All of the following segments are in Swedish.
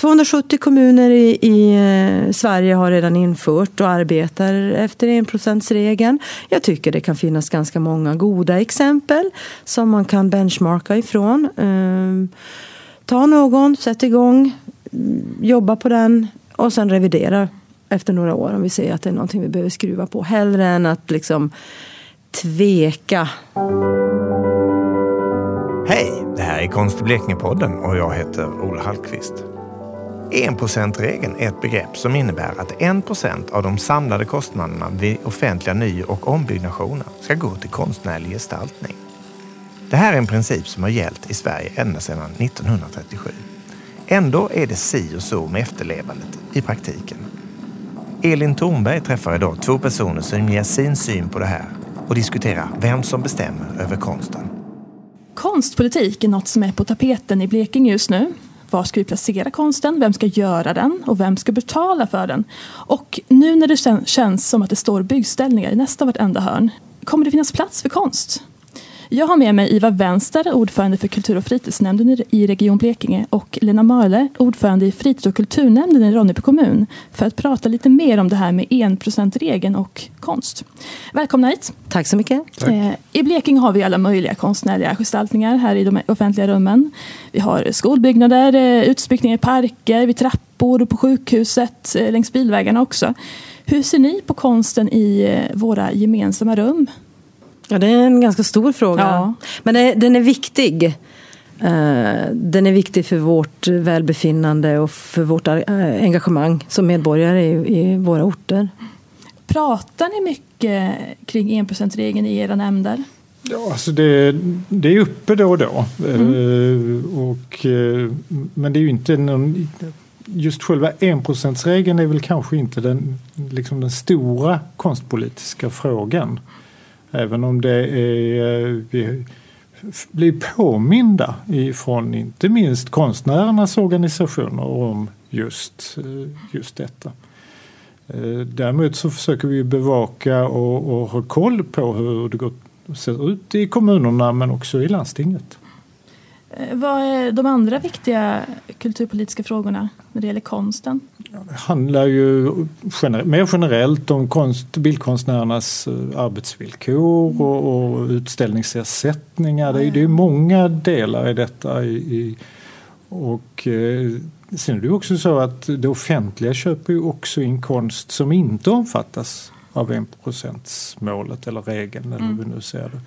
270 kommuner i, i eh, Sverige har redan infört och arbetar efter enprocentsregeln. Jag tycker det kan finnas ganska många goda exempel som man kan benchmarka ifrån. Ehm, ta någon, sätt igång, jobba på den och sen revidera efter några år om vi ser att det är någonting vi behöver skruva på. Hellre än att liksom tveka. Hej, det här är Konst i Blekinge-podden och jag heter Ola Hallqvist. Enprocentregeln är ett begrepp som innebär att en procent av de samlade kostnaderna vid offentliga ny och ombyggnationer ska gå till konstnärlig gestaltning. Det här är en princip som har gällt i Sverige ända sedan 1937. Ändå är det si och så med efterlevandet i praktiken. Elin Thornberg träffar idag två personer som ger sin syn på det här och diskuterar vem som bestämmer över konsten. Konstpolitik är något som är på tapeten i Blekinge just nu. Var ska vi placera konsten? Vem ska göra den? Och vem ska betala för den? Och nu när det känns som att det står byggställningar i nästan vartenda hörn, kommer det finnas plats för konst? Jag har med mig Iva Vänster, ordförande för kultur och fritidsnämnden i Region Blekinge och Lena Marle, ordförande i fritids och kulturnämnden i Ronneby kommun för att prata lite mer om det här med enprocentregeln och konst. Välkomna hit! Tack så mycket! Tack. Eh, I Blekinge har vi alla möjliga konstnärliga gestaltningar här i de offentliga rummen. Vi har skolbyggnader, eh, utsmyckningar i parker, vid trappor och på sjukhuset, eh, längs bilvägarna också. Hur ser ni på konsten i våra gemensamma rum? Ja, det är en ganska stor fråga. Ja. Men det, den är viktig. Uh, den är viktig för vårt välbefinnande och för vårt uh, engagemang som medborgare i, i, våra orter. Pratar ni mycket kring enprocentsregeln i era nämnder? Ja, alltså det, det är uppe då och då. Mm. Uh, och, men det är ju inte någon just själva enprocentsregeln är väl kanske inte den, liksom den stora konstpolitiska frågan. Även om det är, eh, vi blir påminda från inte minst konstnärernas organisationer om just, eh, just detta. Eh, däremot så försöker vi bevaka och, och ha koll på hur det går, ser ut i kommunerna men också i landstinget. Vad är de andra viktiga kulturpolitiska frågorna när det gäller konsten? Handlar ju gener mer generellt om konst, bildkonstnärernas eh, arbetsvillkor och, och utställningsersättningar. Det är, det är många delar i detta. I, i och eh, sen är det också så att det offentliga köper ju också in konst som inte omfattas av enprocentsmålet eller regeln eller hur vi nu ser det.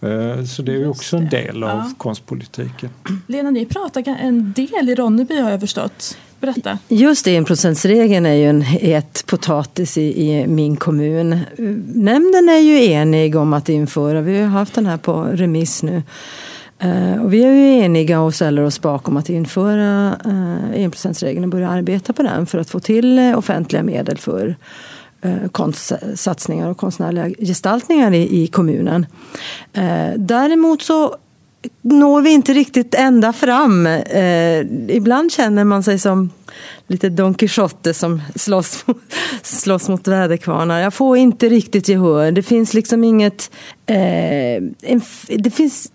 Eh, så det är också en del av ja. konstpolitiken. Lena, ni pratar en del i Ronneby har jag förstått. Berätta. Just det, enprocentsregeln är ju en het potatis i, i, min kommun. Nämnden är ju enig om att införa, vi har haft den här på remiss nu. Uh, och vi är ju eniga och ställer oss bakom att införa uh, enprocentsregeln och börja arbeta på den för att få till uh, offentliga medel för Eh, konstsatsningar och konstnärliga gestaltningar i, i kommunen. Däremot så når vi inte riktigt ända fram. Eh, ibland känner man sig som lite Don Quijote som slåss, slåss mot väderkvarnar. Jag får inte riktigt gehör. Det finns liksom inget... Eh, en, det finns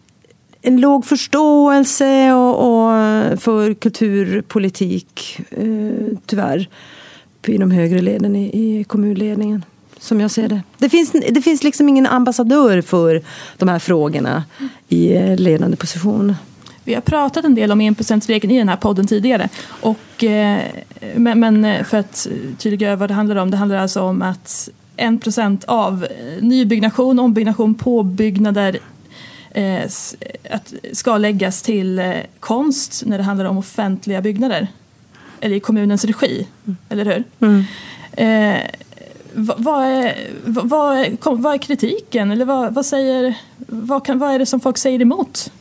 en låg förståelse och, och för kulturpolitik, eh, tyvärr i de högre leden i, i kommunledningen. Som jag ser det. Det finns, det finns liksom ingen ambassadör för de här frågorna i eh, ledande position. Vi har pratat en del om enprocentsregeln i den här podden tidigare. Och, eh, men, men eh, för att tydliggöra vad det handlar om. Det handlar alltså om att en procent av nybyggnation, ombyggnation, påbyggnader eh, att ska läggas till eh, konst när det handlar om offentliga byggnader eller i kommunens regi. Mm. Eller hur? Mm. Eh, vad, är, vad, är, vad är kritiken? Eller vad, vad, säger, vad, kan, vad är det som folk säger emot?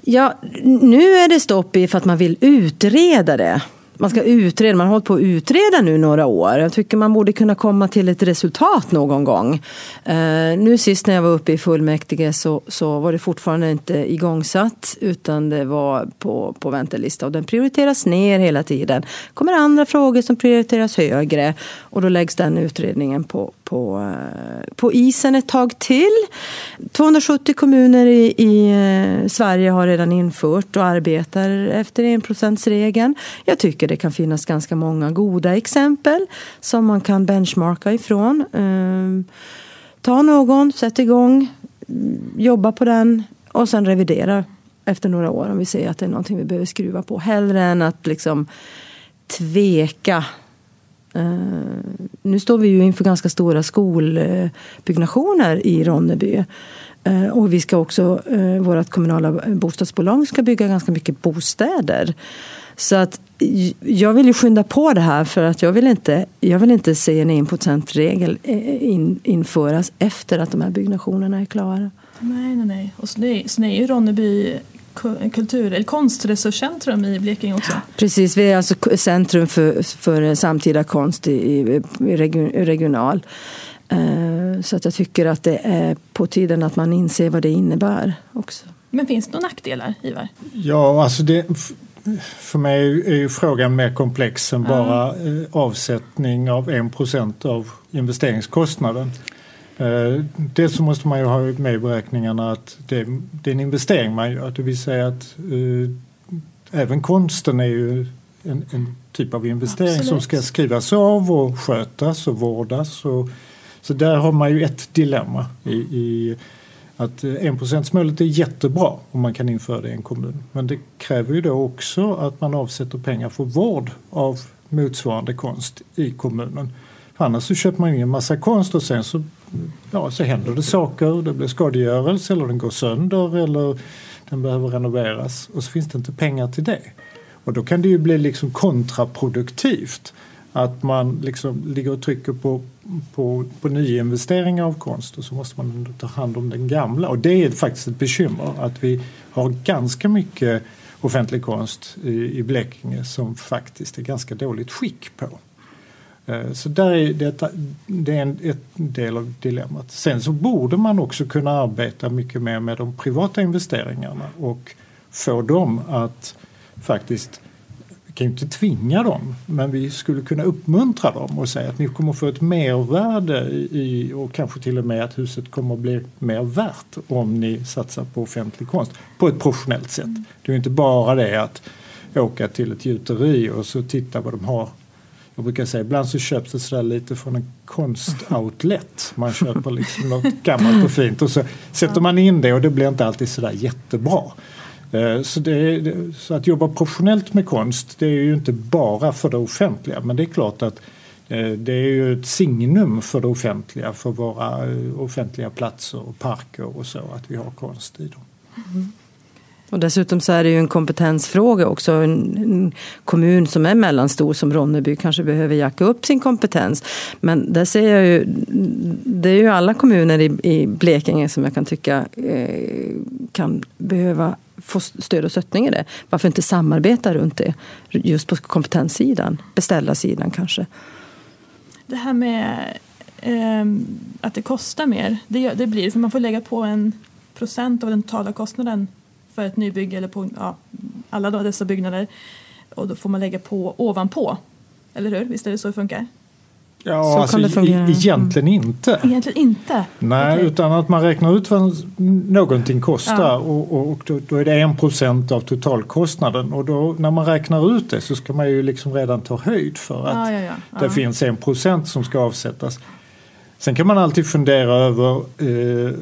Ja, nu är det stopp i för att man vill utreda det man ska utreda, man har hållit på att utreda nu några år. Jag tycker man borde kunna komma till ett resultat någon gång. Uh, nu sist när jag var uppe i fullmäktige så, så var det fortfarande inte igångsatt utan det var på, på väntelista och den prioriteras ner hela tiden. kommer andra frågor som prioriteras högre och då läggs den utredningen på, på på, isen ett tag till. 270 kommuner i, i eh, Sverige har redan infört och arbetar efter enprocentsregeln. Jag tycker det kan finnas ganska många goda exempel som man kan benchmarka ifrån. Ehm, ta någon, sätt igång, jobba på den och sen revidera efter några år om vi ser att det är någonting vi behöver skruva på. Hellre än att liksom tveka. Eh, nu står vi ju inför ganska stora skolbyggnationer i Ronneby. Eh, och vi ska också, eh, vårt kommunala bostadsbolag ska bygga ganska mycket bostäder. Så att jag vill ju skynda på det här för att jag vill inte, jag vill inte se en 1%-regel in, införas efter att de här byggnationerna är klara. Nej, nej, nej. Och sen är, sen är ju Ronneby kultur eller konstresurscentrum i Blekinge också. Precis, vi är alltså centrum för, för samtida konst i, i regional. Eh, så att jag tycker att det är på tiden att man inser vad det innebär också. Men finns det några nackdelar, Ivar? Ja, alltså det, för mig är ju frågan mer komplex än bara mm. avsättning av 1% av investeringskostnaden. Eh, dels så måste man ju ha med i beräkningarna att det, det, är en investering man gör. Det vill säga att uh, även konsten är ju en, en typ av investering Absolut. som ska skrivas av och skötas och vårdas. Och, så där har man ju ett dilemma i, i att enprocentsmålet är jättebra om man kan införa det i en kommun. Men det kräver ju då också att man avsätter pengar för vård av motsvarande konst i kommunen. Annars så köper man in en massa konst och sen så, ja, så händer det saker. Det blir skadegörelse eller den går sönder eller den behöver renoveras och så finns det inte pengar till det. Och då kan det ju bli liksom kontraproduktivt att man liksom ligger och trycker på, på, på nyinvesteringar av konst och så måste man ta hand om den gamla. Och det är faktiskt ett bekymmer att vi har ganska mycket offentlig konst i, i Blekinge som faktiskt är ganska dåligt skick på. Eh, så där är detta, det är en ett del av dilemmat. Sen så borde man också kunna arbeta mycket mer med de privata investeringarna och få dem att faktiskt vi kan ju inte tvinga dem, men vi skulle kunna uppmuntra dem och säga att ni kommer få ett mervärde i, och kanske till och med att huset kommer att bli mer värt om ni satsar på offentlig konst på ett professionellt sätt. Det är inte bara det att åka till ett gjuteri och så titta vad de har jag brukar säga ibland så köps det sådär lite från en konstoutlet. Man köper liksom något gammalt och fint och så sätter man in det och det blir inte alltid sådär jättebra. Eh, så, det, så, att jobba professionellt med konst det är ju inte bara för det offentliga men det är klart att eh, det är ju ett signum för det offentliga, för våra eh, offentliga platser och parker och så att vi har konst i dem. Mm. Och dessutom så är det ju en kompetensfråga också. En, en, kommun som är mellanstor som Ronneby kanske behöver jacka upp sin kompetens. Men där ser jag ju, det är ju alla kommuner i, i Blekinge som jag kan tycka eh, kan behöva få stöd och stöttning i det. Varför inte samarbeta runt det just på kompetenssidan, beställarsidan kanske. Det här med eh, att det kostar mer, det, det blir för man får lägga på en procent av den totala kostnaden för ett nybygge eller på ja, alla dessa byggnader. Och då får man lägga på ovanpå. Eller hur? Visst är det så det funkar? Ja, så alltså, kan det fungera. egentligen inte. Egentligen inte? Nej, okay. utan att man räknar ut vad någonting kostar ja. och, och då, då, är det en procent av totalkostnaden och då när man räknar ut det så ska man ju liksom redan ta höjd för att ja, ja, det finns en procent som ska avsättas. Sen kan man alltid fundera över eh,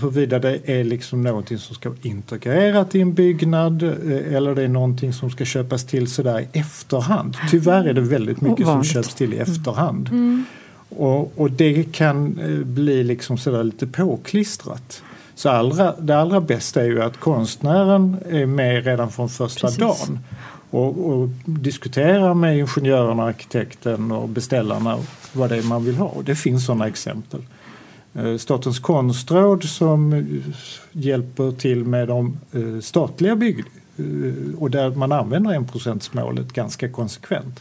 huruvida det är liksom någonting som ska vara integrerat i en byggnad eh, eller det är någonting som ska köpas till sådär i efterhand. Tyvärr är det väldigt mycket som köps till i mm. efterhand. Mm. Och, och, det kan eh, bli liksom sådär lite påklistrat. Så allra, det allra bästa är ju att konstnären är med redan från första Precis. dagen och, och diskutera med ingenjören, arkitekten och beställarna vad det är man vill ha. Och det finns sådana exempel. Eh, Statens konstråd som eh, hjälper till med de eh, statliga bygg och där man använder enprocentsmålet ganska konsekvent.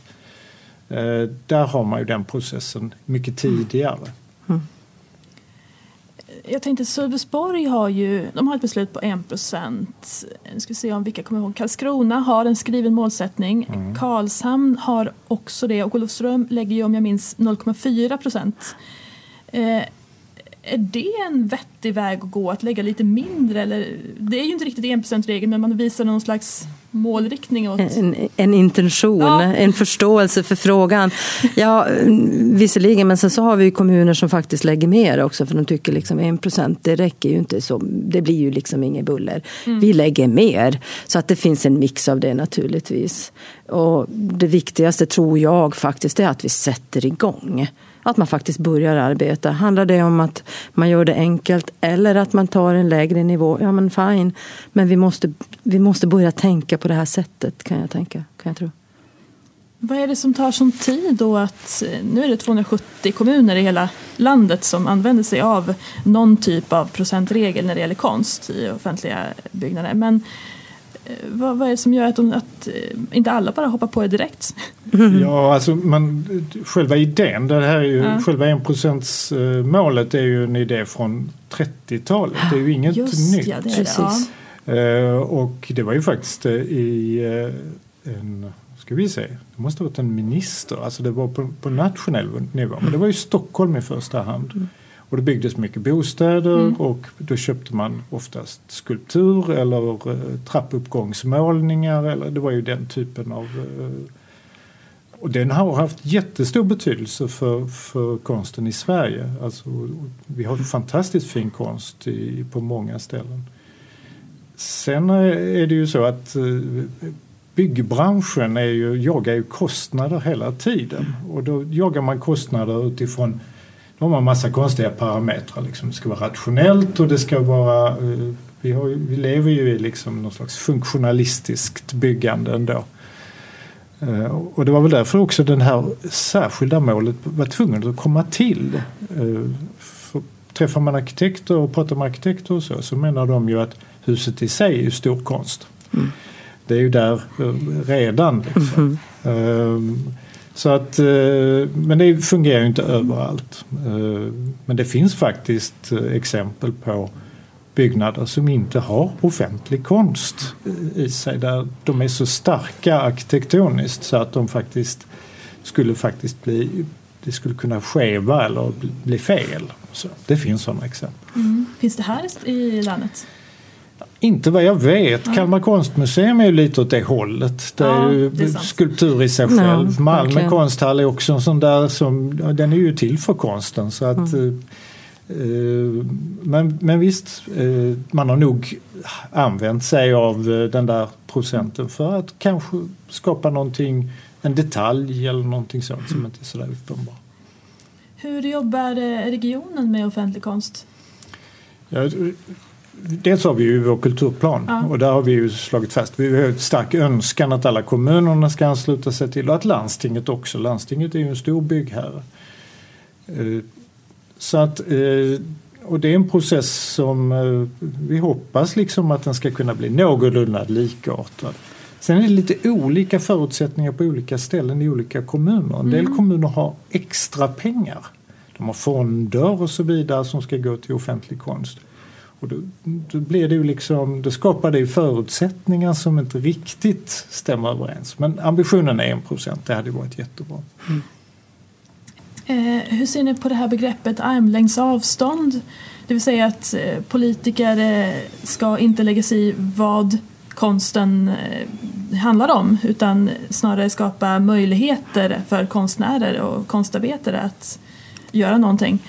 Där har man ju den processen mycket tidigare. Mm jag tänkte Sölvesborg har ju de har ett beslut på 1 procent. ska se om vilka kommer ihåg. Karlskrona har en skriven målsättning. Mm. Karlshamn har också det och Olofström lägger ju om jag minns 0,4 procent. Eh, är det en vettig väg att gå, att lägga lite mindre? Eller, det är ju inte riktigt 1%-regeln men man visar någon slags målriktning. Åt... En, en intention, ja. en förståelse för frågan. Ja, visserligen, men sen så har vi kommuner som faktiskt lägger mer också för de tycker liksom 1% det räcker ju inte, så, det blir ju liksom inget buller. Mm. Vi lägger mer, så att det finns en mix av det naturligtvis. Och det viktigaste tror jag faktiskt är att vi sätter igång att man faktiskt börjar arbeta. Handlar det om att man gör det enkelt eller att man tar en lägre nivå, ja men fine. Men vi måste, vi måste börja tänka på det här sättet kan jag tänka, kan jag tro. Vad är det som tar sån tid då att, nu är det 270 kommuner i hela landet som använder sig av någon typ av procentregel när det gäller konst i offentliga byggnader. Men vad, vad, är det som gör att, de, att eh, inte alla bara hoppar på det direkt? Mm. Ja, alltså man, själva idén, det här är ju, ja. själva enprocentsmålet är ju en idé från 30-talet. Det är ju inget Just, nytt. Ja, det är det, ja. uh, och det var ju faktiskt i en ska vi se, det måste ha varit en minister, alltså det var på, på nationell nivå. Men det var ju Stockholm i första hand. Och det byggdes mycket bostäder mm. och då köpte man oftast skulptur eller uh, trappuppgångsmålningar. Eller, det var ju den typen av... Uh, och den har haft jättestor betydelse för, för konsten i Sverige. Alltså, vi har fantastiskt fin konst i, på många ställen. Sen är det ju så att byggbranschen är ju, jagar ju kostnader hela tiden. Och då jagar man kostnader utifrån har man massa konstiga parametrar. Liksom. Det ska vara rationellt och det ska vara... Eh, vi, har, vi lever ju i liksom någon slags funktionalistiskt byggande ändå. Eh, och det var väl därför också det här särskilda målet var tvunget att komma till. Eh, för träffar man arkitekter och pratar med arkitekter och så, så menar de ju att huset i sig är ju stor konst. Mm. Det är ju där redan. Liksom. Mm. Så att, eh, men det fungerar ju inte överallt. Eh, men det finns faktiskt eh, exempel på byggnader som inte har offentlig konst i sig. Där de är så starka arkitektoniskt så att de faktiskt skulle faktiskt bli det skulle kunna skeva eller bli fel. Så det finns sådana exempel. Mm. Finns det här i landet? Inte vad jag vet. Ja. Kalmar konstmuseum är ju lite åt det hållet. Det ja, är ju det är skulptur i sig själv. Ja, Malmö verkligen. konsthall är också en sån där som, den är ju till för konsten. Så att, mm. eh, men, men visst, eh, man har nog använt sig av eh, den där procenten för att kanske skapa någonting, en detalj eller någonting sånt som inte är sådär uppenbar. Hur jobbar eh, regionen med offentlig konst? Ja, Dels har vi ju vår kulturplan ja. och där har vi ju slagit fast. Vi har en stark önskan att alla kommunerna ska ansluta sig till och att landstinget också. Landstinget är ju en stor byggherre. Eh, så att, eh, och det är en process som eh, vi hoppas liksom att den ska kunna bli någorlunda likartad. Sen är det lite olika förutsättningar på olika ställen i olika kommuner. En del mm. kommuner har extra pengar. De har fonder och så vidare som ska gå till offentlig konst. Och då, då, blir det ju liksom, då skapar det ju förutsättningar som inte riktigt stämmer överens. Men ambitionen är 1 procent, det hade varit jättebra. Mm. Eh, hur ser ni på det här begreppet armlängds avstånd? Det vill säga att eh, politiker eh, ska inte lägga sig i vad konsten eh, handlar om utan snarare skapa möjligheter för konstnärer och konstarbetare att göra någonting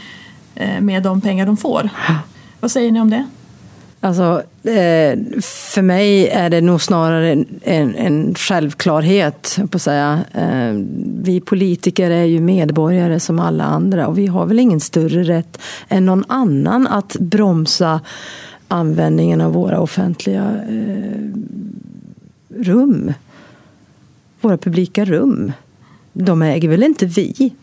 eh, med de pengar de får. Vad säger ni om det? Alltså, eh, för mig är det nog snarare en, en självklarhet. På att säga. Eh, vi politiker är ju medborgare som alla andra och vi har väl ingen större rätt än någon annan att bromsa användningen av våra offentliga eh, rum. Våra publika rum. De äger väl inte vi?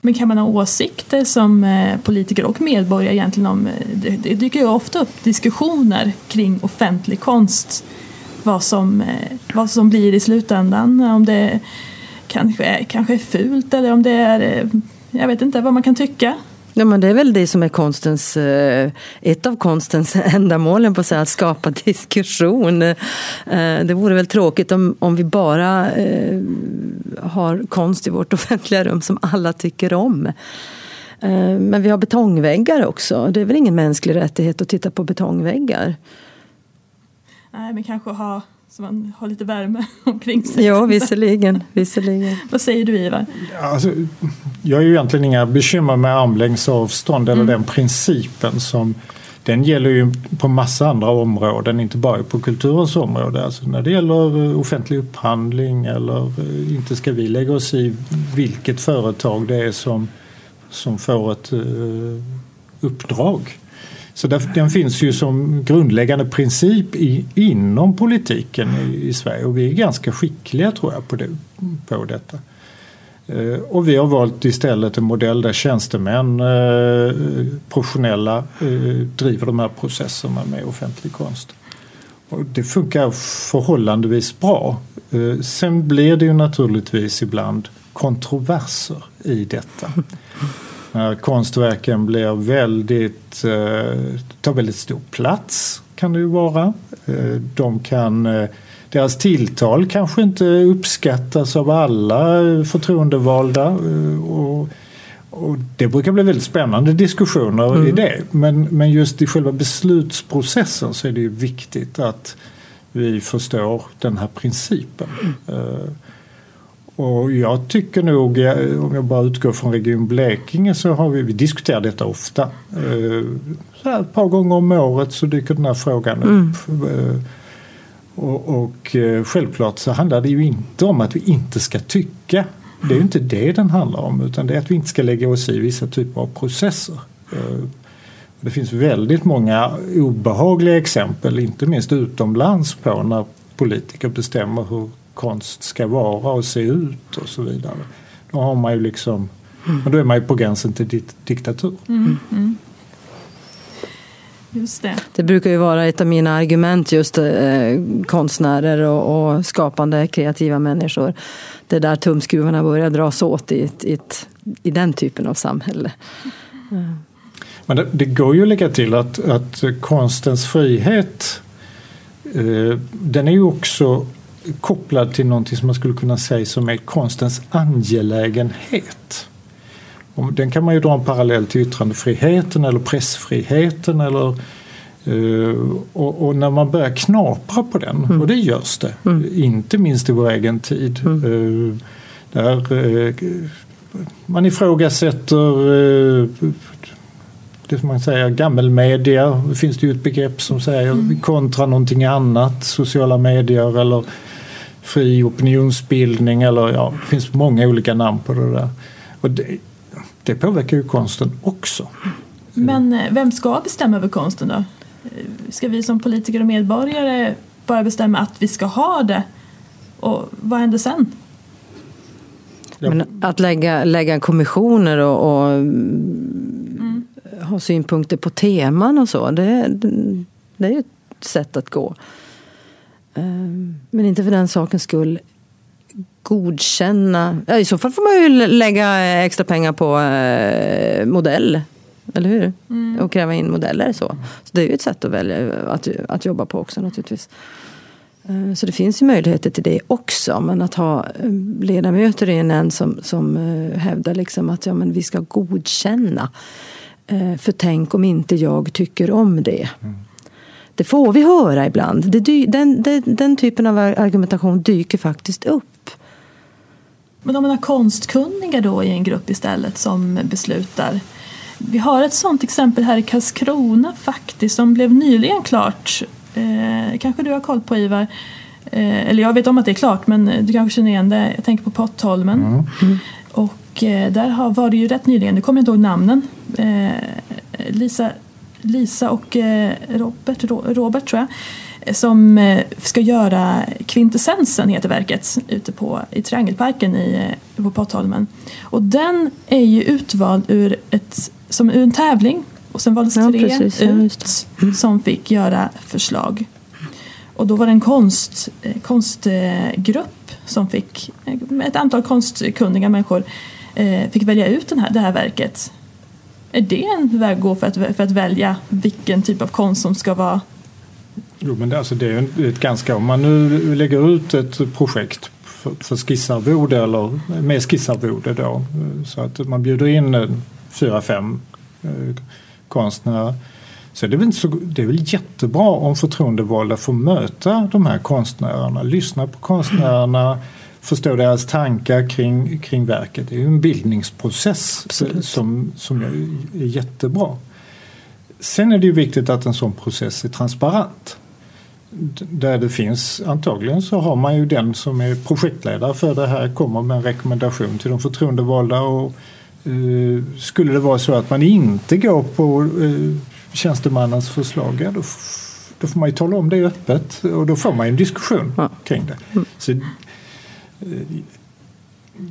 Men kan man ha åsikter som eh, politiker och medborgare egentligen om, eh, det, det dyker ju ofta upp diskussioner kring offentlig konst. Vad som, eh, vad som blir i slutändan, om det kanske är, kanske är fult eller om det är, jag vet inte vad man kan tycka. Ja, men det är väl det som är konstens, eh, ett av konstens ändamålen, på att, skapa diskussion. Eh, det vore väl tråkigt om, om vi bara eh, har konst i vårt offentliga rum som alla tycker om. Men vi har betongväggar också. Det är väl ingen mänsklig rättighet att titta på betongväggar? Nej, men kanske ha så man har lite värme omkring sig. Ja, visserligen. visserligen. Vad säger du Ivar? Alltså, jag har ju egentligen inga bekymmer med armlängds avstånd eller mm. den principen som den gäller ju på massa andra områden, inte bara på kulturens område. Alltså när det gäller eh, offentlig upphandling eller eh, inte ska vi lägga oss i vilket företag det är som, som får ett uh, uppdrag. Så den finns ju som grundläggande princip i, inom politiken i, i, Sverige och vi är ganska skickliga tror jag på, det, på detta. Eh, och vi har valt istället en modell där tjänstemän, eh, professionella, eh, driver de här processerna med offentlig konst. Och det funkar förhållandevis bra. Eh, sen blir det ju naturligtvis ibland kontroverser i detta. När konstverken blir väldigt, tar väldigt stor plats kan det ju vara. De kan deras tilltal kanske inte uppskattas av alla förtroendevalda. Eh, och, och det brukar bli väldigt spännande diskussioner mm. i det. Men, men just i själva beslutsprocessen så är det ju viktigt att vi förstår den här principen. Mm. Och jag tycker nog, om jag bara utgår från Region Blekinge, så har vi, vi diskuterar detta ofta. Så här, ett par gånger om året så dyker den här frågan upp. Mm. Och, och eh, självklart så handlar det ju inte om att vi inte ska tycka. Det är ju inte det den handlar om utan det är att vi inte ska lägga oss i vissa typer av processer. Eh, det finns väldigt många obehagliga exempel, inte minst utomlands på när politiker bestämmer hur konst ska vara och se ut och så vidare. Då har man ju liksom, mm. då är man ju på gränsen till diktatur. Mm. Mm. Just det. det brukar ju vara ett av mina argument just eh, konstnärer och, och, skapande kreativa människor. Det är där tumskruvarna börjar dras åt i, i, i den typen av samhälle. Mm. Men det, det, går ju att lägga till att, att konstens frihet eh, den är ju också kopplad till någonting som man skulle kunna säga som är konstens angelägenhet. Den kan man ju dra en parallell till yttrandefriheten eller pressfriheten eller Uh, och, och, när man börjar knapra på den, mm. och det görs det, mm. inte minst i vår egen tid. Mm. Uh, där uh, man ifrågasätter det som man säger, gammelmedia. Finns det ju ett begrepp som säger mm. kontra någonting annat, sociala medier eller fri opinionsbildning eller ja, det finns många olika namn på det där. Och det, det påverkar ju konsten också. Men eh, vem ska bestämma över konsten då? Ska vi som politiker och medborgare bara bestämma att vi ska ha det? Och vad händer sen? Men att lägga, lägga kommissioner och, och mm. ha synpunkter på teman och så, det, det är ju ett sätt att gå. Ehm, men inte för den sakens skull godkänna. Ja, I så fall får man ju lägga extra pengar på eh, modell. Eller hur? Mm. Och kräva in modeller. Så. så det är ju ett sätt att välja att, att jobba på också naturligtvis. Eh, så det finns ju möjligheter till det också. Men att ha eh, ledamöter i en nämnd som, som eh, hävdar liksom att ja, men vi ska godkänna. För tänk om inte jag tycker om det. Mm. Det får vi höra ibland. Det, den, den, den typen av argumentation dyker faktiskt upp. Men om man har konstkunniga då i en grupp istället som beslutar. Vi har ett sådant exempel här i Karlskrona faktiskt som blev nyligen klart. Eh, kanske du har koll på Ivar? Eh, eller jag vet om att det är klart men du kanske känner igen det. Jag tänker på Pottholmen. Mm. Mm. Och eh, där har, var det ju rätt nyligen, nu kommer jag inte ihåg namnen. Eh, Lisa, Lisa och eh, Robert, Robert tror jag som eh, ska göra Kvintessensen, heter verket, ute på, i Triangelparken i, eh, på Pottholmen. Och den är ju utvald ur, ett, som ur en tävling och sen valdes ja, tre precis, ut ja, som fick göra förslag. Och då var det en konst, konstgrupp som fick, ett antal konstkunniga människor fick välja ut den här, det här verket. Är det en väg att gå för att, för att välja vilken typ av konst som ska vara Jo, men det, alltså det är ett ganska, om man nu lägger ut ett projekt för, för skissarvode eller med skissarvode då så att man bjuder in eh, fyra, fem eh, konstnärer så det är, väl så, det är väl jättebra om förtroendevalda får möta de här konstnärerna, lyssna på konstnärerna, förstå deras tankar kring, kring verket. Det är ju en bildningsprocess som, som är jättebra. Sen är det ju viktigt att en sån process är transparent. Där det finns, antagligen så har man ju den som är projektledare för det här kommer med en rekommendation till de förtroendevalda och uh, skulle det vara så att man inte går på uh, tjänstemannens förslag, ja, då, då får man ju tala om det öppet och då får man en diskussion ja. kring det. Mm. Så, eh,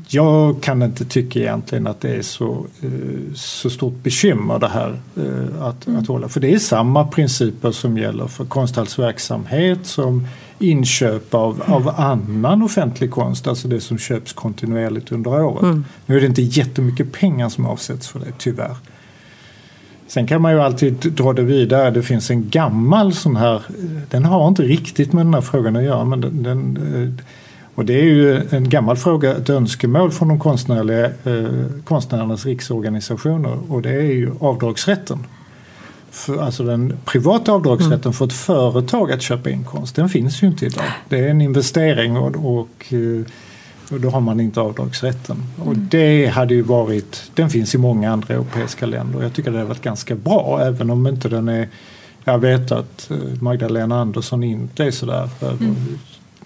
jag kan inte tycka egentligen att det är så, eh, så stort bekymmer det här eh, att, mm. att hålla. För det är samma principer som gäller för konsthallsverksamhet som inköp av, mm. av annan offentlig konst, alltså det som köps kontinuerligt under året. Mm. Nu är det inte jättemycket pengar som avsätts för det, tyvärr. Sen kan man ju alltid dra det vidare. Det finns en gammal sån här, den har inte riktigt med den här frågan att göra. Men den, den eh, och det är ju en gammal fråga, ett önskemål från de konstnärliga, eh, konstnärernas riksorganisationer och det är ju avdragsrätten. För, alltså den privata avdragsrätten mm. för ett företag att köpa in konst, den finns ju inte idag. Det är en investering och, och eh, och då har man inte avdragsrätten. Mm. Och det hade ju varit, den finns i många andra europeiska länder. Jag tycker det har varit ganska bra även om inte den är jag vet att eh, Magdalena Andersson inte är sådär mm.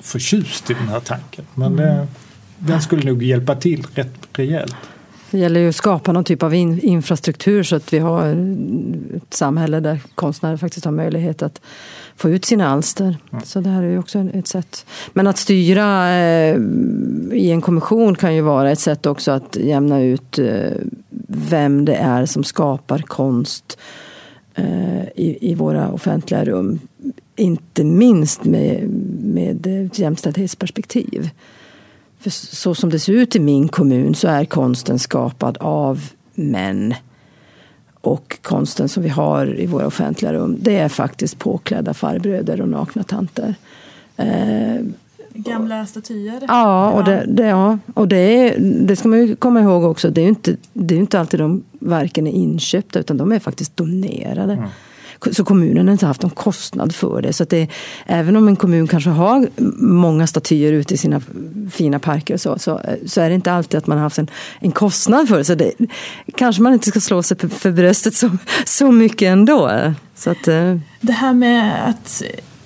Förtjust i den här tanken. Men det, den skulle nog hjälpa till rätt rejält. Det gäller ju att skapa någon typ av in, infrastruktur så att vi har ett samhälle där konstnärer faktiskt har möjlighet att få ut sina alster. Mm. Så det här är ju också ett sätt. Men att styra eh, i en kommission kan ju vara ett sätt också att jämna ut eh, vem det är som skapar konst eh, i, i våra offentliga rum. Inte minst med, med ett jämställdhetsperspektiv. För så som det ser ut i min kommun så är konsten skapad av män. Och konsten som vi har i våra offentliga rum, det är faktiskt påklädda farbröder och nakna tanter. Eh, Gamla statyer? Ja, och, det, det, ja, och det, är, det ska man ju komma ihåg också. Det är ju inte, det är inte alltid de verken är inköpta utan de är faktiskt donerade. Mm. Så kommunen har inte haft någon kostnad för det. Så det, även om en kommun kanske har många statyer ute i sina fina parker och så, så, så är det inte alltid att man har haft en, en kostnad för det. Så det, kanske man inte ska slå sig för bröstet så, så mycket ändå. Så att, eh. det här med att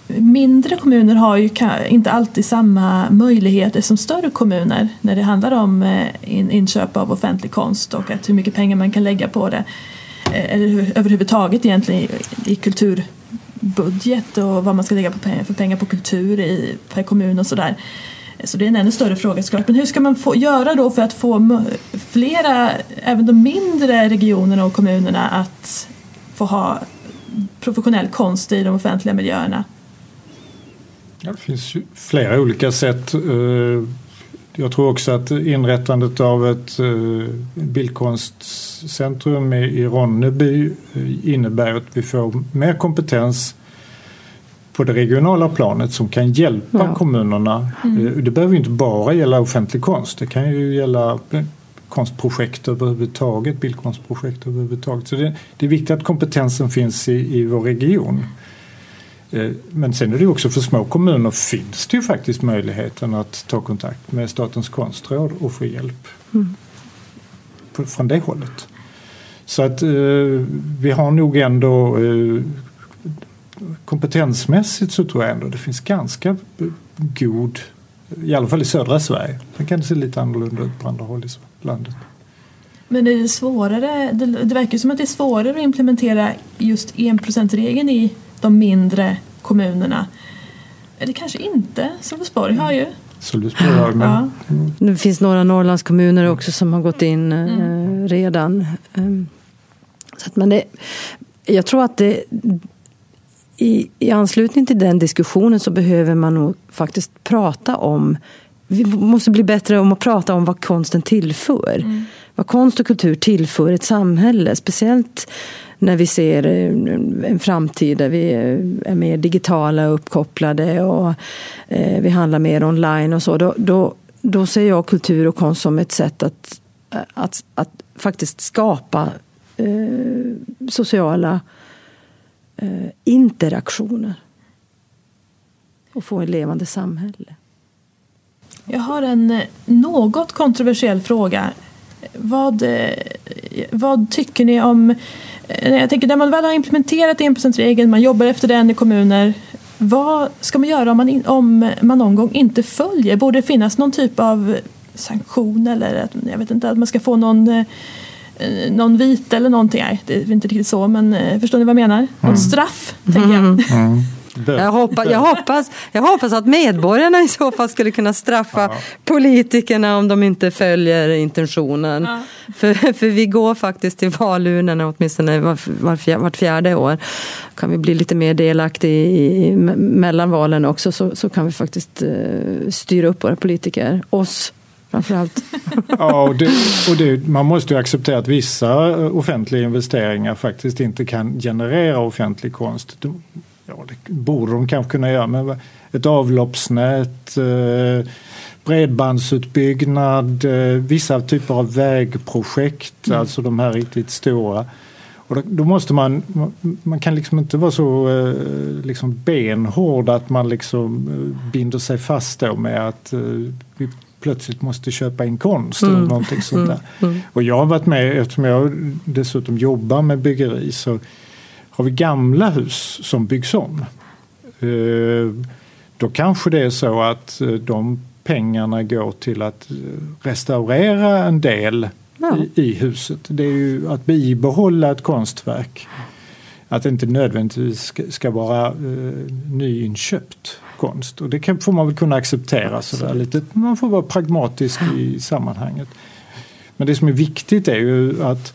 mindre kommuner har ju inte alltid samma möjligheter som större kommuner när det handlar om eh, inköp av offentlig konst och att hur mycket pengar man kan lägga på det. Eh, eller överhuvudtaget egentligen i, i kulturbudget och vad man ska lägga på pengar, för pengar på kultur i, per kommun och sådär. Så det är en ännu större fråga såklart. Men hur ska man få göra då för att få flera, även de mindre regionerna och kommunerna att få ha professionell konst i de offentliga miljöerna? Ja, det finns ju flera olika sätt. Eh, jag tror också att inrättandet av ett eh, bildkonstcentrum i Ronneby eh, innebär att vi får mer kompetens på det regionala planet som kan hjälpa ja. kommunerna. Mm. Eh, det behöver inte bara gälla offentlig konst. Det kan ju gälla konstprojekt överhuvudtaget, bildkonstprojekt överhuvudtaget. Så det, det är viktigt att kompetensen finns i, i vår region. Eh, men sen är det också för små kommuner finns det ju faktiskt möjligheten att ta kontakt med Statens konstråd och få hjälp mm. från det hållet. Så att eh, vi har nog ändå eh, kompetensmässigt så tror jag ändå det finns ganska god, i alla fall i södra Sverige. Sen kan det se lite annorlunda ut på andra håll i landet. Men är det svårare, det, det verkar som att det är svårare att implementera just enprocentsregeln i de mindre kommunerna. Eller kanske inte, Sölvesborg har ju. Sölvesborg har men... Ja. Det finns några Norrlandskommuner också som har gått in eh, mm. redan. Ehm, så att, men det, jag tror att det, i, i anslutning till den diskussionen så behöver man nog faktiskt prata om vi måste bli bättre om att prata om vad konsten tillför. Mm. Vad konst och kultur tillför ett samhälle. Speciellt när vi ser eh, en framtid där vi eh, är mer digitala och uppkopplade och eh, vi handlar mer online och så. Då, då, då ser jag kultur och konst som ett sätt att att, att faktiskt skapa eh, sociala eh, interaktioner och få ett levande samhälle. Jag har en något kontroversiell fråga. Vad, vad tycker ni om jag tänker när man väl har implementerat enprocentsregeln, man jobbar efter den i kommuner. Vad ska man göra om man, in, om man någon gång inte följer? Borde det finnas någon typ av sanktion eller att, jag vet inte, att man ska få någon, någon vit eller någonting? Nej, det är inte riktigt så, men förstår ni vad jag menar? Mm. Något straff, mm. tänker jag. Mm. Jag hoppas, jag, hoppas, jag hoppas att medborgarna i så fall skulle kunna straffa ja. politikerna om de inte följer intentionen. Ja. För, för vi går faktiskt till valurnorna åtminstone var, var, vart fjärde år. Kan vi bli lite mer delaktiga i, i, mellan valen också så, så kan vi faktiskt uh, styra upp våra politiker, oss framförallt. ja, och, det, och det, man måste ju acceptera att vissa offentliga investeringar faktiskt inte kan generera offentlig konst ja, det borde de kanske kunna göra, men ett avloppsnät, eh, bredbandsutbyggnad, eh, vissa typer av vägprojekt, mm. alltså de här riktigt stora. Och då, då, måste man, man kan liksom inte vara så eh, liksom benhård att man liksom binder sig fast då med att vi plötsligt måste köpa in konst mm. eller någonting sånt där. Mm. mm. Och jag har varit med, eftersom jag dessutom jobbar med byggeri, så har vi gamla hus som byggs om eh, då kanske det är så att eh, de pengarna går till att eh, restaurera en del ja. i, i, huset. Det är ju att bibehålla ett konstverk. Att det inte nödvändigtvis ska, ska vara eh, nyinköpt konst. Och det kan, får man väl kunna acceptera. Sådär, lite. Man får vara pragmatisk i sammanhanget. Men det som är viktigt är ju att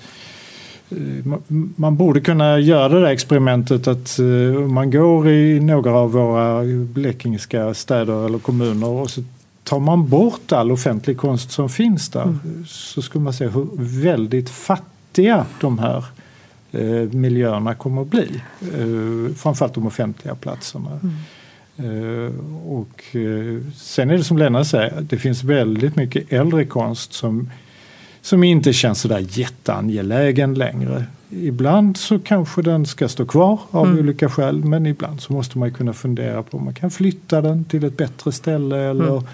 man borde kunna göra det experimentet att eh, man går i några av våra blekingska städer eller kommuner och så tar man bort all offentlig konst som finns där mm. så skulle man se hur väldigt fattiga de här eh, miljöerna kommer att bli. Framförallt de offentliga platserna. Mm. Och sen är det som Lena säger, det finns väldigt mycket äldre konst som som inte känns sådär jätteangelägen längre. Ibland så kanske den ska stå kvar av mm. olika skäl men ibland så måste man kunna fundera på om man kan flytta den till ett bättre ställe eller mm.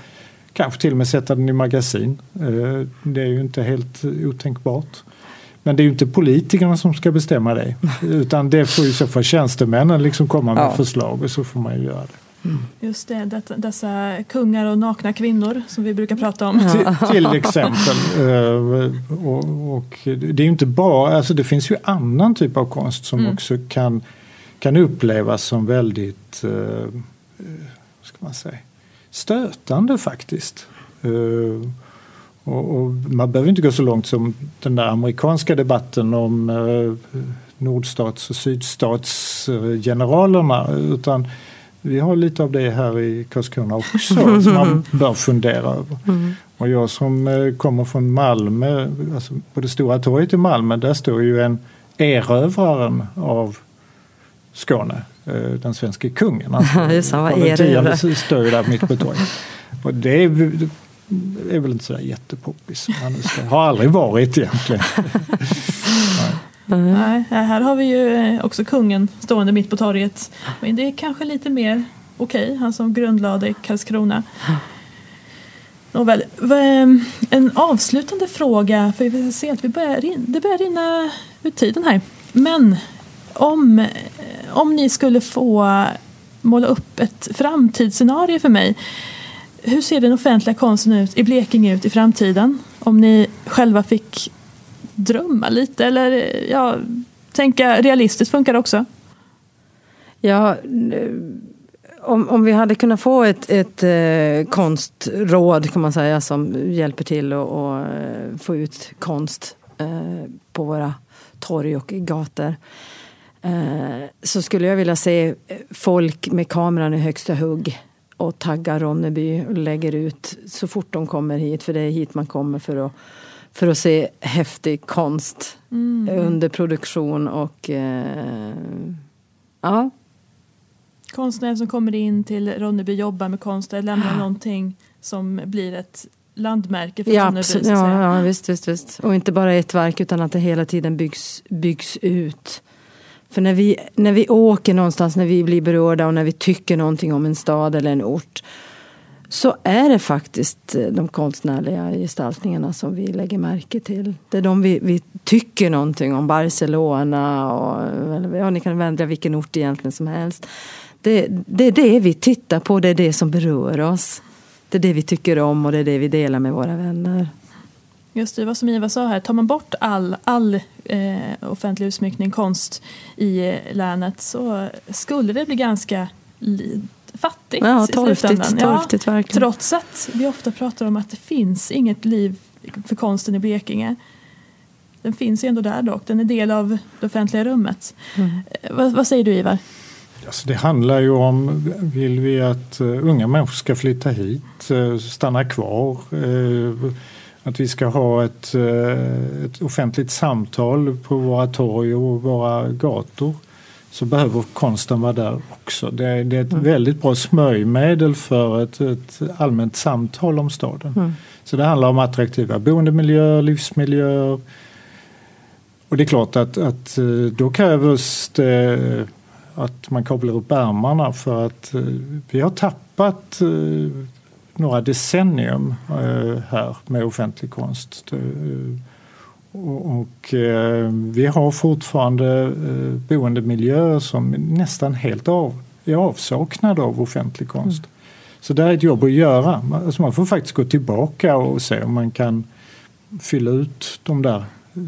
kanske till och med sätta den i magasin. Eh, det är ju inte helt otänkbart. Men det är ju inte politikerna som ska bestämma det utan det får ju så fall tjänstemännen liksom komma med ja. förslag och så får man ju göra det. Mm. Just det, det, dessa kungar och nakna kvinnor som vi brukar prata om. Till, till exempel. Eh, och, och, det är inte bara, alltså det finns ju annan typ av konst som mm. också kan, kan upplevas som väldigt uh, ska man säga, stötande faktiskt. Och, och, man behöver inte gå så långt som den där amerikanska debatten om nordstats och sydstatsgeneralerna. Utan vi har lite av det här i Karlskrona också som man bör fundera över. Mm. Och jag som eh, kommer från Malmö, alltså på det stora torget i Malmö, där står ju en erövraren av Skåne, eh, den svenska kungen. Alltså, Just var erövrare. står ju där mitt på torget. Och det är, är väl inte sådär jättepoppis. Har aldrig varit egentligen. Mm. Nej, eh, här har vi ju eh, också kungen stående mitt på torget. Men det är kanske lite mer okej, okay, han som grundlade Karlskrona. Nåväl, ehm, en avslutande fråga, för vi ser att vi börjar, det börjar rinna ut tiden här. Men om, eh, om ni skulle få måla upp ett framtidsscenario för mig. Hur ser den offentliga konsten ut i Blekinge ut i framtiden? Om ni själva fick drömma lite eller ja, tänka realistiskt funkar det också. Ja, om, om vi hade kunnat få ett, ett eh, konstråd kan man säga som hjälper till att och, få ut konst eh, på våra torg och gator eh, så skulle jag vilja se folk med kameran i högsta hugg och taggar Ronneby och lägger ut så fort de kommer hit för det är hit man kommer för att för att se häftig konst mm. under produktion och eh, ja. Konstnärer som kommer in till Ronneby, jobbar med konst, lämnar ja. någonting som blir ett landmärke för Ja, Ronneby. ja, ja visst, visst, visst. Och inte bara ett verk utan att det hela tiden byggs, byggs ut. För när vi, när vi åker någonstans, när vi blir berörda och när vi tycker någonting om en stad eller en ort så är det faktiskt eh, de konstnärliga gestaltningarna som vi lägger märke till. Det är de vi, vi tycker någonting om. Barcelona och eller, ja, ni kan välja vilken ort egentligen som helst. Det, det är det vi tittar på, det är det som berör oss. Det är det vi tycker om och det är det vi delar med våra vänner. Just det, vad som Iva sa här, tar man bort all, all eh, offentlig utsmyckning, konst i eh, länet så skulle det bli ganska fattigt Ja, i torftigt, slutändan. torftigt verkligen. Trots att vi ofta pratar om att det finns inget liv för konsten i Blekinge. Den finns ju ändå där dock, den är del av det offentliga rummet. Mm. Eh, Vad, vad säger du Ivar? Alltså det handlar ju om, vill vi att eh, unga människor ska flytta hit, eh, stanna kvar, att vi ska ha ett, ett offentligt samtal på våra torg och våra gator så behöver konsten vara där också. Det är, det är ett väldigt bra smörjmedel för ett, ett allmänt samtal om staden. Mm. Så det handlar om attraktiva boendemiljöer, livsmiljöer. Och det är klart att, att eh, då krävs det att man kavlar upp ärmarna för att eh, vi har tappat eh, några decennium eh, här med offentlig konst. Och och eh, vi har fortfarande eh, boendemiljöer som nästan helt av, är avsaknad av offentlig konst. Så det är ett jobb att göra. Man- Alltså man får faktiskt gå tillbaka och se om man kan fylla ut de där eh,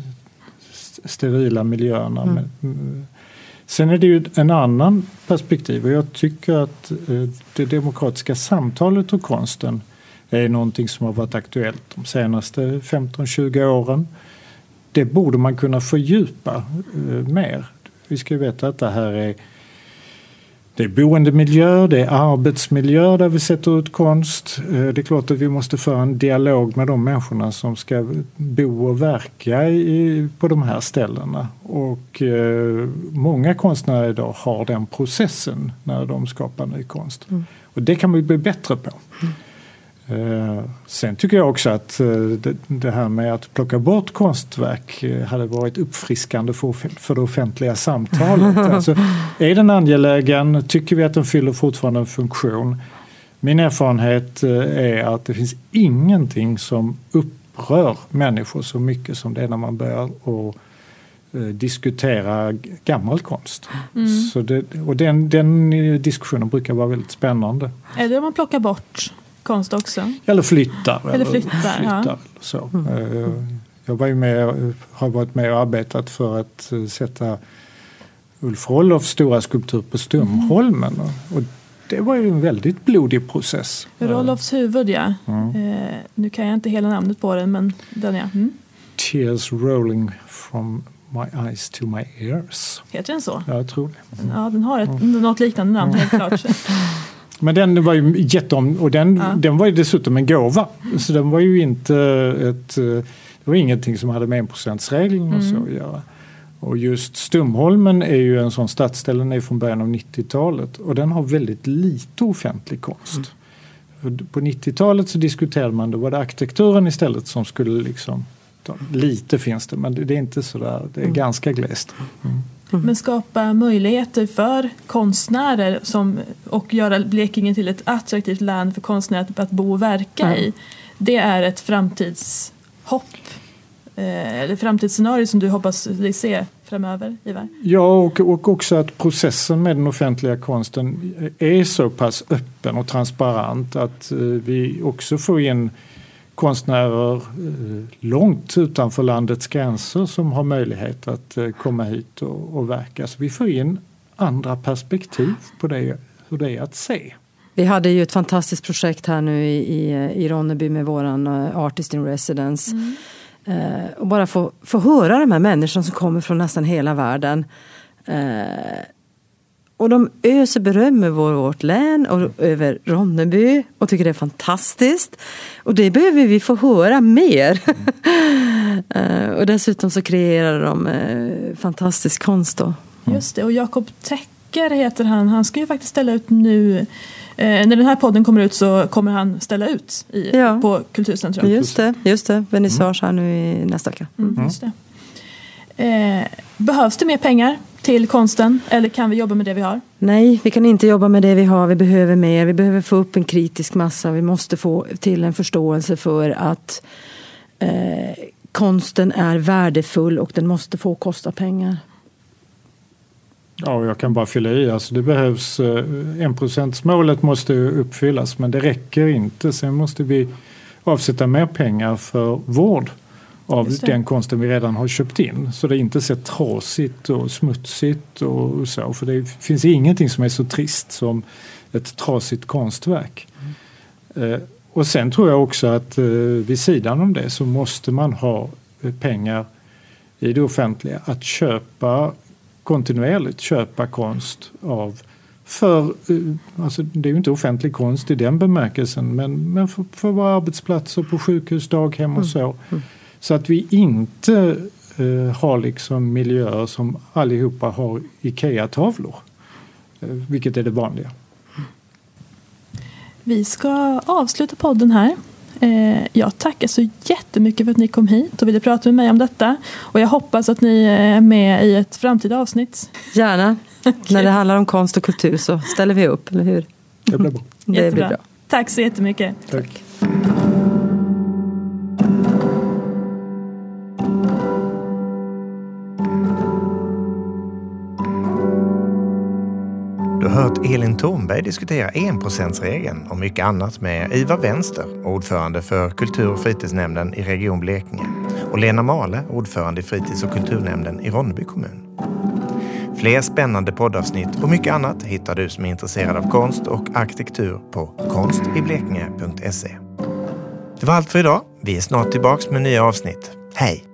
st- sterila miljöerna. Mm. med- Sen är det ju en annan perspektiv och jag tycker att det demokratiska samtalet och konsten är någonting som har varit aktuellt de senaste 15-20 åren. Det borde man kunna fördjupa eh, mer. Vi ska ju veta att det här är det är boendemiljö, det är arbetsmiljö där vi sätter ut konst. Eh, Det är klart att vi måste föra en dialog med de människorna som ska bo och verka i, på de här ställena. Och eh, många konstnärer idag har den processen när de skapar ny konst. Och det kan vi bli bättre på. Eh, sen tycker jag också att eh, det, här med att plocka bort konstverk eh, hade varit uppfriskande för, det offentliga samtalet. alltså, är den angelägen? Tycker vi att den fyller fortfarande en funktion? Min erfarenhet eh, är att det finns ingenting som upprör människor så mycket som det är när man börjar eh, diskutera gammal konst. Så det, och den, den eh, diskussionen brukar vara väldigt spännande. Är det om man plockar bort konst också? Eller flyttar. Eller flyttar, ja. eller så. Eh, Jag var ju med, har varit med och arbetat för att eh, sätta Ulf Rollofs stora skulptur på Stumholmen. Och det var ju en väldigt blodig process. Rolofs huvud ja. Mm. Eh, nu kan jag inte hela namnet på den men den ja. Mm. Tears rolling from my eyes to my ears. Heter den så? Ja, jag tror det. Ja, den har ett, Mm. något liknande namn helt klart. Men den var ju jätteom och den, Ja. den var ju dessutom en gåva. Så den var ju inte ett, eh, det var ingenting som hade med enprocentsregeln och så Mm. att göra. Och just Stumholmen är ju en sån stadsdel, den är från början av 90-talet och den har väldigt lite offentlig konst. För På 90-talet så diskuterade man, då var det arkitekturen istället som skulle liksom ta- Lite finns det men det är inte sådär, det är ganska glest. Men skapa möjligheter för konstnärer som, och göra Blekinge till ett attraktivt land för konstnärer att, att bo och verka Mm. i. Det är ett framtidshopp. Eh, eller framtidsscenario som du hoppas dig se framöver, Ivar. Ja, och, och också att processen med den offentliga konsten är så pass öppen och transparent att eh, vi också får in konstnärer eh, långt utanför landets gränser som har möjlighet att eh, komma hit och, och verka. Så vi får in andra perspektiv på det, hur det är att se. Vi hade ju ett fantastiskt projekt här nu i, i, i Ronneby med våran eh, Artist in Residence. Eh, och bara få, få höra de här människorna som kommer från nästan hela världen. Eh, och de öser beröm över vårt län och över Ronneby och tycker det är fantastiskt. Och det behöver vi få höra mer. eh, och dessutom så kreerar de eh, fantastisk konst då. Just det, och Jakob Täcker heter han. Han ska ju faktiskt ställa ut nu Eh, när den här podden kommer ut så kommer han ställa ut i, Ja. på Kulturcentrum. Just det, just det. Vernissage här nu i nästa vecka. Mm, just det. Eh, behövs det mer pengar till konsten eller kan vi jobba med det vi har? Nej, vi kan inte jobba med det vi har. Vi behöver mer. Vi behöver få upp en kritisk massa. Vi måste få till en förståelse för att eh, konsten är värdefull och den måste få kosta pengar. Ja, jag kan bara fylla i. Alltså det behövs, eh, enprocentsmålet måste ju uppfyllas men det räcker inte. Sen måste vi avsätta mer pengar för vård av den konsten vi redan har köpt in. Så det inte ser trasigt och smutsigt och så. För det finns ingenting som är så trist som ett trasigt konstverk. Eh, Och sen tror jag också att eh, vid sidan om det så måste man ha eh, pengar i det offentliga att köpa kontinuerligt köpa konst av för, eh, alltså det är ju inte offentlig konst i den bemärkelsen men, men för, för våra arbetsplatser på sjukhus, daghem och så. Så att vi inte eh, har liksom miljöer som allihopa har IKEA-tavlor. Eh, vilket är det vanliga. Vi ska avsluta podden här. Eh, Jag tackar så jättemycket för att ni kom hit och ville prata med mig om detta. Och jag hoppas att ni är med i ett framtida avsnitt. Gärna. När det handlar om konst och kultur så ställer vi upp, eller hur? Det blir bra. Det blir bra. Tack så jättemycket. Tack. Du Elin Thornberg diskuterar enprocentsregeln och mycket annat med Ivar Vänster, ordförande för kultur och fritidsnämnden i Region Blekinge och Lena Male, ordförande i fritids och kulturnämnden i Ronneby kommun. Fler spännande poddavsnitt och mycket annat hittar du som är intresserad av konst och arkitektur på konstiblekinge.se. Det var allt för idag. Vi är snart tillbaks med nya avsnitt. Hej!